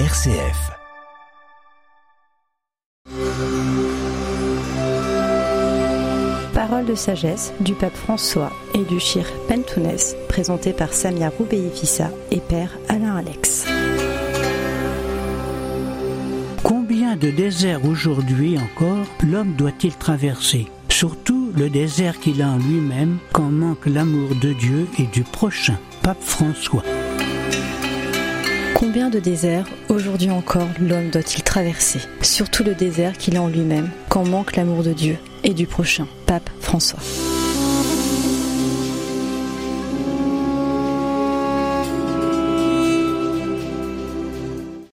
RCF. Parole de sagesse du pape François et du Shir Pentounès, présenté par Samia Roubeifissa et père Alain Alex. Combien de déserts aujourd'hui encore l'homme doit-il traverser? Surtout le désert qu'il a en lui-même quand manque l'amour de Dieu et du prochain, pape François. Combien de déserts aujourd'hui encore l'homme doit-il traverser? Surtout le désert qu'il a en lui-même quand manque l'amour de Dieu et du prochain, pape François.